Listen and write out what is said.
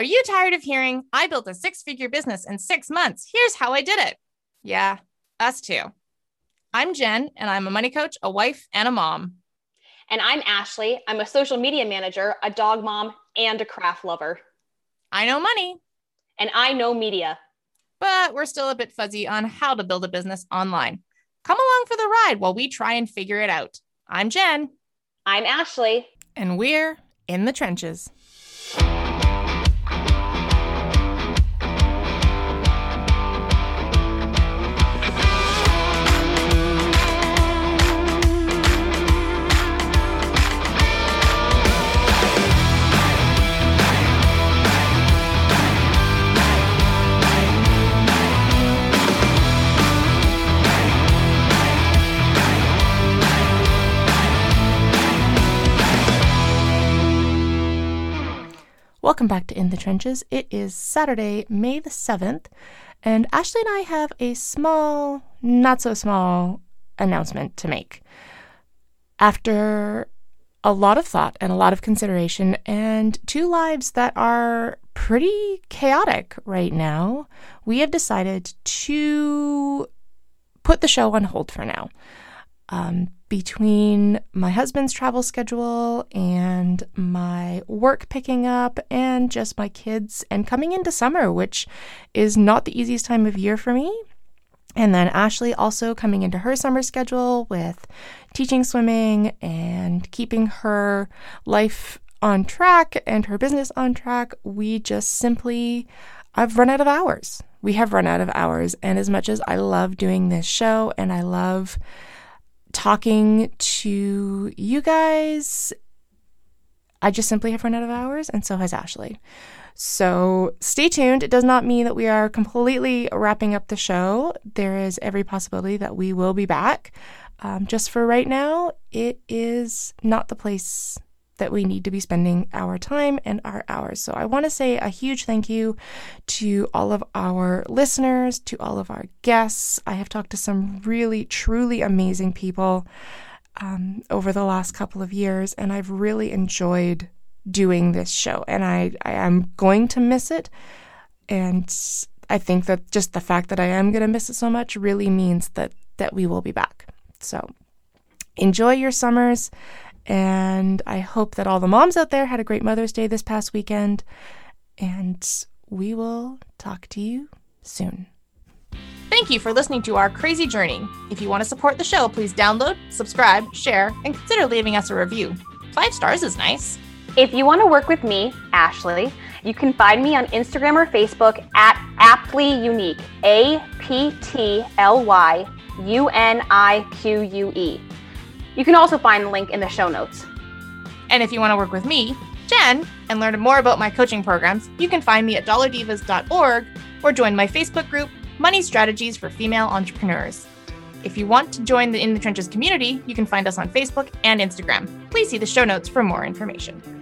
Are you tired of hearing, I built a six figure business in six months? Here's how I did it. Yeah, us too. I'm Jen, and I'm a money coach, a wife, and a mom. And I'm Ashley. I'm a social media manager, a dog mom, and a craft lover. I know money. And I know media. But we're still a bit fuzzy on how to build a business online. Come along for the ride while we try and figure it out. I'm Jen. I'm Ashley. And we're in the trenches. Welcome back to In the Trenches. It is Saturday, May the 7th, and Ashley and I have a small, not so small announcement to make. After a lot of thought and a lot of consideration, and two lives that are pretty chaotic right now, we have decided to put the show on hold for now. Um, between my husband's travel schedule and my work picking up and just my kids and coming into summer, which is not the easiest time of year for me. And then Ashley also coming into her summer schedule with teaching swimming and keeping her life on track and her business on track. We just simply, I've run out of hours. We have run out of hours. And as much as I love doing this show and I love talking to you guys. I just simply have run out of hours, and so has Ashley. So stay tuned. It does not mean that we are completely wrapping up the show. There is every possibility that we will be back. Um, just for right now, it is not the place that we need to be spending our time and our hours. So I want to say a huge thank you to all of our listeners, to all of our guests. I have talked to some really, truly amazing people um, over the last couple of years, and I've really enjoyed doing this show. And I, I am going to miss it. And I think that just the fact that I am going to miss it so much really means that that we will be back. So enjoy your summers and I hope that all the moms out there had a great Mother's Day this past weekend. And we will talk to you soon. Thank you for listening to our crazy journey. If you want to support the show, please download, subscribe, share, and consider leaving us a review. Five stars is nice. If you want to work with me, Ashley, you can find me on Instagram or Facebook at Aptly Unique. A P T L Y U N I Q U E. You can also find the link in the show notes. And if you want to work with me, Jen, and learn more about my coaching programs, you can find me at dollardivas.org or join my Facebook group, Money Strategies for Female Entrepreneurs. If you want to join the In the Trenches community, you can find us on Facebook and Instagram. Please see the show notes for more information.